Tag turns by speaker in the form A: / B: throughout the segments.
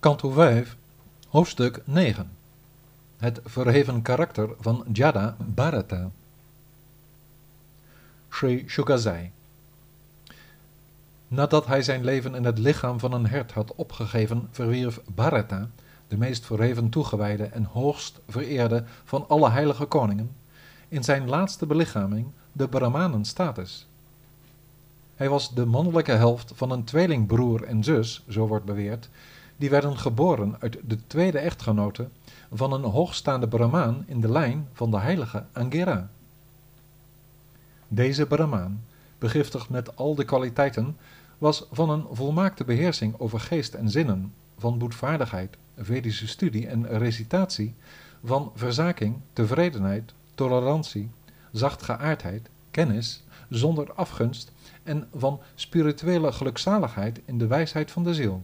A: Kanto 5, hoofdstuk 9. Het verheven karakter van Jada Bharata. Sri Shukazai. Nadat hij zijn leven in het lichaam van een hert had opgegeven, verwierf Bharata, de meest verheven toegewijde en hoogst vereerde van alle heilige koningen, in zijn laatste belichaming de Brahmanen-status. Hij was de mannelijke helft van een tweelingbroer en zus, zo wordt beweerd, die werden geboren uit de tweede echtgenote van een hoogstaande Brahmaan in de lijn van de heilige Angera. Deze Brahmaan, begiftigd met al de kwaliteiten, was van een volmaakte beheersing over geest en zinnen, van boetvaardigheid, Vedische studie en recitatie, van verzaking, tevredenheid, tolerantie, zachtgeaardheid, kennis, zonder afgunst en van spirituele gelukzaligheid in de wijsheid van de ziel.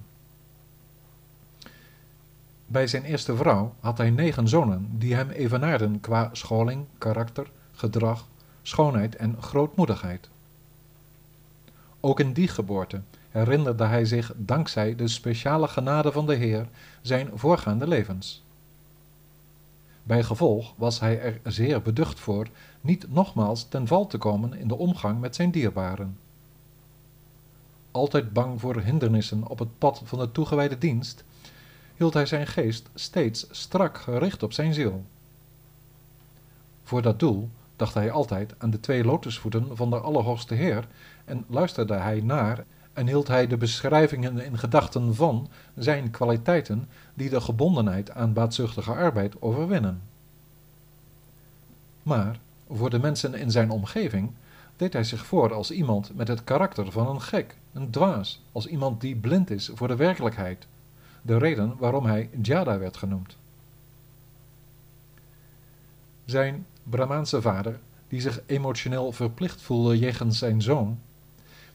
A: Bij zijn eerste vrouw had hij negen zonen die hem evenaarden qua scholing, karakter, gedrag, schoonheid en grootmoedigheid. Ook in die geboorte herinnerde hij zich dankzij de speciale genade van de Heer zijn voorgaande levens. Bij gevolg was hij er zeer beducht voor niet nogmaals ten val te komen in de omgang met zijn dierbaren. Altijd bang voor hindernissen op het pad van de toegewijde dienst, hield hij zijn geest steeds strak gericht op zijn ziel. Voor dat doel dacht hij altijd aan de twee lotusvoeten van de Allerhoogste Heer en luisterde hij naar en hield hij de beschrijvingen in gedachten van zijn kwaliteiten die de gebondenheid aan baatzuchtige arbeid overwinnen. Maar voor de mensen in zijn omgeving deed hij zich voor als iemand met het karakter van een gek, een dwaas, als iemand die blind is voor de werkelijkheid, de reden waarom hij Jada werd genoemd. Zijn Brahmaanse vader, die zich emotioneel verplicht voelde jegens zijn zoon,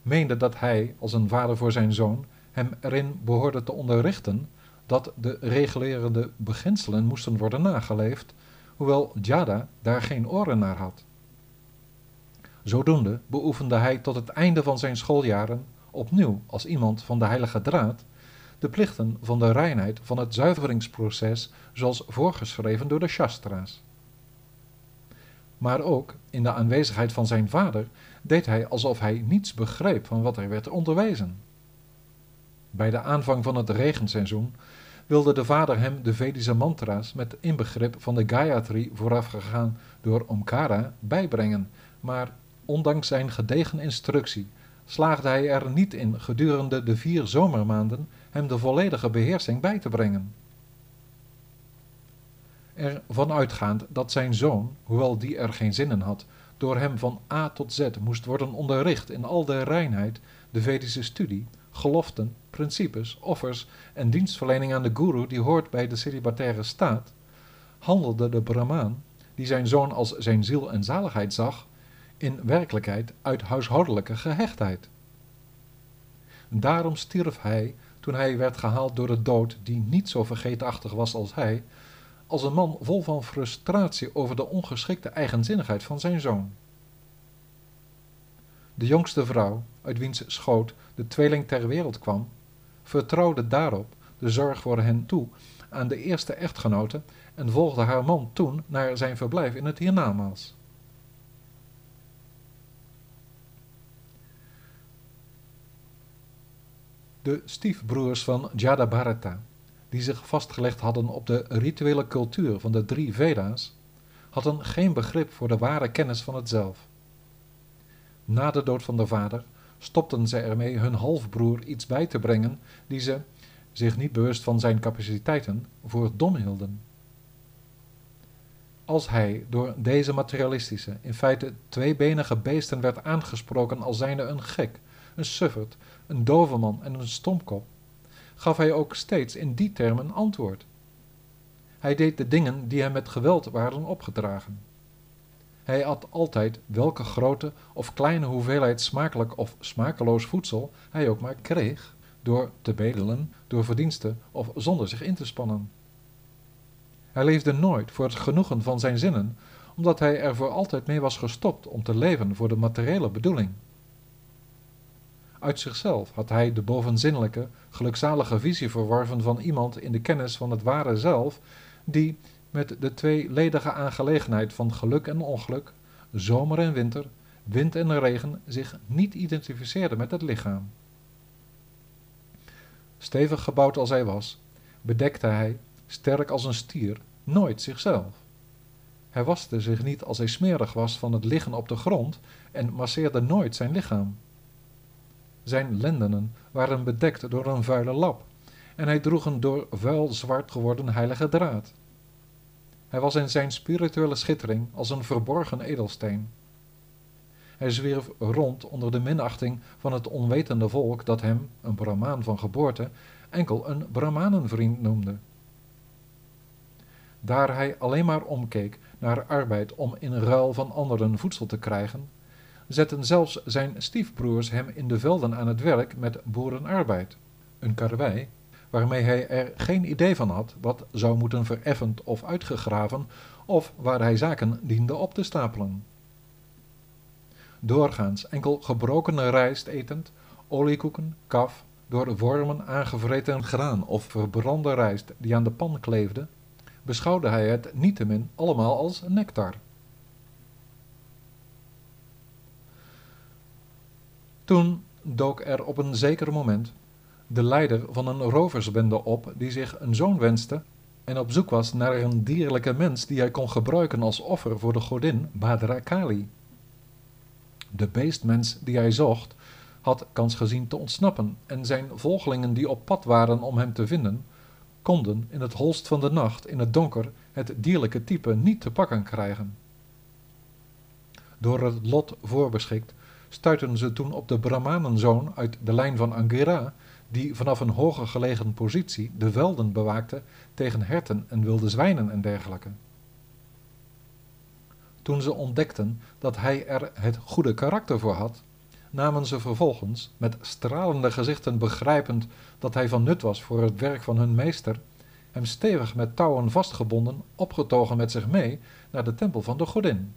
A: meende dat hij, als een vader voor zijn zoon, hem erin behoorde te onderrichten dat de regulerende beginselen moesten worden nageleefd, hoewel Jada daar geen oren naar had. Zodoende beoefende hij tot het einde van zijn schooljaren opnieuw als iemand van de heilige draad de plichten van de reinheid van het zuiveringsproces zoals voorgeschreven door de Shastra's. Maar ook in de aanwezigheid van zijn vader deed hij alsof hij niets begreep van wat hij werd onderwezen. Bij de aanvang van het regenseizoen wilde de vader hem de Vedische mantra's met inbegrip van de Gayatri voorafgegaan door Omkara bijbrengen, maar ondanks zijn gedegen instructie slaagde hij er niet in gedurende de vier zomermaanden hem de volledige beheersing bij te brengen. Ervan uitgaand dat zijn zoon, hoewel die er geen zin in had, door hem van A tot Z moest worden onderricht in al de reinheid, de Vedische studie, geloften, principes, offers en dienstverlening aan de guru die hoort bij de celibataire staat, handelde de Brahmaan, die zijn zoon als zijn ziel en zaligheid zag, in werkelijkheid uit huishoudelijke gehechtheid. Daarom stierf hij toen hij werd gehaald door de dood die niet zo vergeetachtig was als hij, als een man vol van frustratie over de ongeschikte eigenzinnigheid van zijn zoon. De jongste vrouw, uit wiens schoot de tweeling ter wereld kwam, vertrouwde daarop de zorg voor hen toe aan de eerste echtgenote en volgde haar man toen naar zijn verblijf in het hiernamaals. De stiefbroers van Jadabharata, die zich vastgelegd hadden op de rituele cultuur van de drie Veda's, hadden geen begrip voor de ware kennis van het zelf. Na de dood van de vader stopten zij ermee hun halfbroer iets bij te brengen die ze, zich niet bewust van zijn capaciteiten, voor dom hielden. Als hij door deze materialistische, in feite tweebenige beesten werd aangesproken als zijnde een gek, een sufferd, een doveman en een stomkop, gaf hij ook steeds in die termen antwoord. Hij deed de dingen die hem met geweld waren opgedragen. Hij at altijd welke grote of kleine hoeveelheid smakelijk of smakeloos voedsel hij ook maar kreeg, door te bedelen, door verdiensten of zonder zich in te spannen. Hij leefde nooit voor het genoegen van zijn zinnen, omdat hij er voor altijd mee was gestopt om te leven voor de materiële bedoeling. Uit zichzelf had hij de bovenzinnelijke, gelukzalige visie verworven van iemand in de kennis van het ware zelf, die met de tweeledige aangelegenheid van geluk en ongeluk, zomer en winter, wind en regen, zich niet identificeerde met het lichaam. Stevig gebouwd als hij was, bedekte hij, sterk als een stier, nooit zichzelf. Hij waste zich niet als hij smerig was van het liggen op de grond en masseerde nooit zijn lichaam. Zijn lendenen waren bedekt door een vuile lap en hij droeg een door vuil zwart geworden heilige draad. Hij was in zijn spirituele schittering als een verborgen edelsteen. Hij zwierf rond onder de minachting van het onwetende volk dat hem, een Brahmaan van geboorte, enkel een Brahmanenvriend noemde. Daar hij alleen maar omkeek naar arbeid om in ruil van anderen voedsel te krijgen, zetten zelfs zijn stiefbroers hem in de velden aan het werk met boerenarbeid, een karwei, waarmee hij er geen idee van had wat zou moeten vereffend of uitgegraven, of waar hij zaken diende op te stapelen. Doorgaans enkel gebrokene rijst etend, oliekoeken, kaf, door wormen aangevreten graan of verbrande rijst die aan de pan kleefde, beschouwde hij het niettemin allemaal als nectar. Toen dook er op een zeker moment de leider van een roversbende op die zich een zoon wenste en op zoek was naar een dierlijke mens die hij kon gebruiken als offer voor de godin Badra Kali. De beestmens die hij zocht had kans gezien te ontsnappen en zijn volgelingen die op pad waren om hem te vinden, konden in het holst van de nacht in het donker het dierlijke type niet te pakken krijgen. Door het lot voorbeschikt stuitten ze toen op de Brahmanenzoon uit de lijn van Angira, die vanaf een hoger gelegen positie de velden bewaakte tegen herten en wilde zwijnen en dergelijke. Toen ze ontdekten dat hij er het goede karakter voor had, namen ze vervolgens, met stralende gezichten begrijpend dat hij van nut was voor het werk van hun meester, hem stevig met touwen vastgebonden, opgetogen met zich mee naar de tempel van de godin.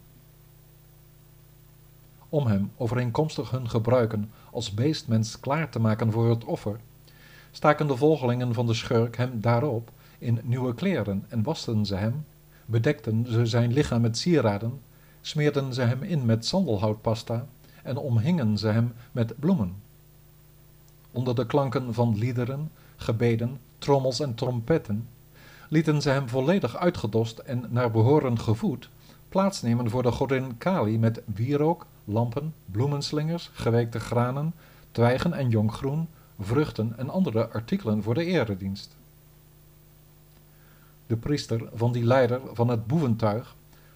A: Om hem overeenkomstig hun gebruiken als beestmens klaar te maken voor het offer, staken de volgelingen van de schurk hem daarop in nieuwe kleren en wasten ze hem, bedekten ze zijn lichaam met sieraden, smeerden ze hem in met sandelhoutpasta en omhingen ze hem met bloemen. Onder de klanken van liederen, gebeden, trommels en trompetten lieten ze hem volledig uitgedost en naar behoren gevoed plaatsnemen voor de godin Kali met wierook, lampen, bloemenslingers, geweekte granen, twijgen en jonggroen, vruchten en andere artikelen voor de eredienst. De priester van die leider van het boeventuig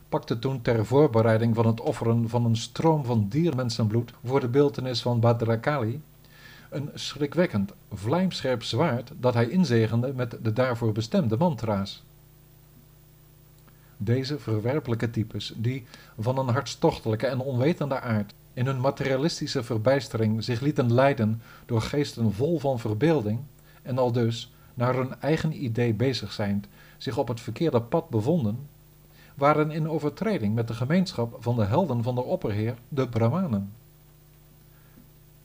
A: pakte toen ter voorbereiding van het offeren van een stroom van diermensenbloed voor de beeltenis van Badrakali een schrikwekkend, vlijmscherp zwaard dat hij inzegende met de daarvoor bestemde mantra's. Deze verwerpelijke types, die van een hartstochtelijke en onwetende aard in hun materialistische verbijstering zich lieten leiden door geesten vol van verbeelding en al dus, naar hun eigen idee bezig zijnd, zich op het verkeerde pad bevonden, waren in overtreding met de gemeenschap van de helden van de opperheer, de Brahmanen.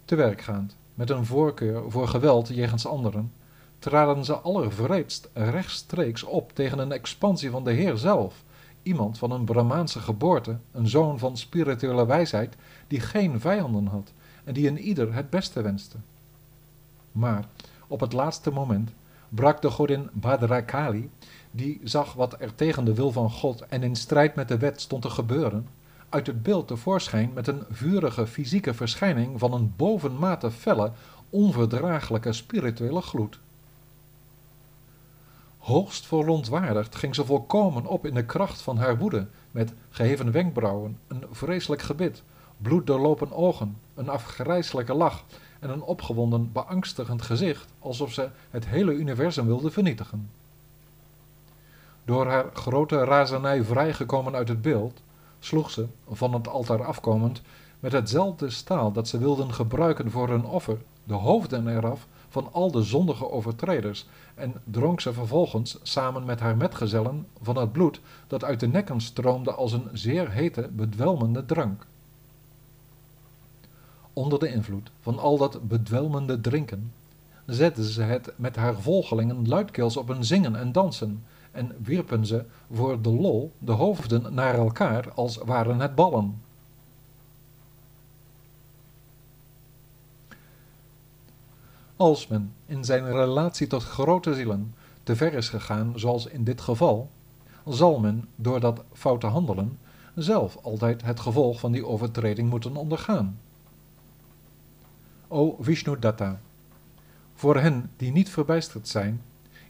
A: Te werk gaand, met een voorkeur voor geweld jegens anderen, traden ze allervreedst rechtstreeks op tegen een expansie van de Heer zelf, iemand van een Brahmaanse geboorte, een zoon van spirituele wijsheid, die geen vijanden had en die in ieder het beste wenste. Maar op het laatste moment brak de godin Badrakali, die zag wat er tegen de wil van God en in strijd met de wet stond te gebeuren, uit het beeld tevoorschijn met een vurige fysieke verschijning van een bovenmate felle, onverdraaglijke spirituele gloed. Hoogst verontwaardigd ging ze volkomen op in de kracht van haar woede, met geheven wenkbrauwen, een vreselijk gebit, bloeddoorlopen ogen, een afgrijselijke lach en een opgewonden, beangstigend gezicht, alsof ze het hele universum wilde vernietigen. Door haar grote razernij vrijgekomen uit het beeld, sloeg ze, van het altaar afkomend, met hetzelfde staal dat ze wilden gebruiken voor hun offer, de hoofden eraf van al de zondige overtreders en dronk ze vervolgens samen met haar metgezellen van het bloed dat uit de nekken stroomde als een zeer hete, bedwelmende drank. onder de invloed van al dat bedwelmende drinken, zette ze het met haar volgelingen luidkeels op een zingen en dansen en wierpen ze voor de lol de hoofden naar elkaar als waren het ballen. Als men in zijn relatie tot grote zielen te ver is gegaan, zoals in dit geval, zal men door dat foute handelen zelf altijd het gevolg van die overtreding moeten ondergaan. O Vishnu Datta, voor hen die niet verbijsterd zijn,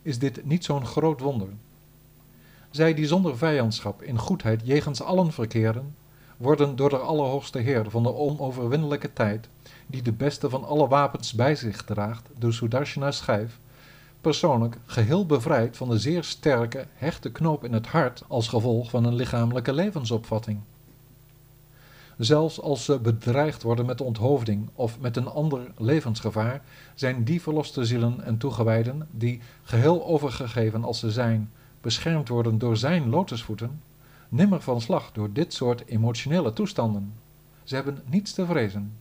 A: is dit niet zo'n groot wonder. Zij die zonder vijandschap in goedheid jegens allen verkeren, worden door de Allerhoogste Heer van de onoverwinnelijke tijd, die de beste van alle wapens bij zich draagt, de Sudarshana schijf, persoonlijk geheel bevrijd van de zeer sterke, hechte knoop in het hart als gevolg van een lichamelijke levensopvatting. Zelfs als ze bedreigd worden met onthoofding of met een ander levensgevaar, zijn die verloste zielen en toegewijden, die geheel overgegeven als ze zijn, beschermd worden door zijn lotusvoeten, nimmer van slag door dit soort emotionele toestanden. Ze hebben niets te vrezen.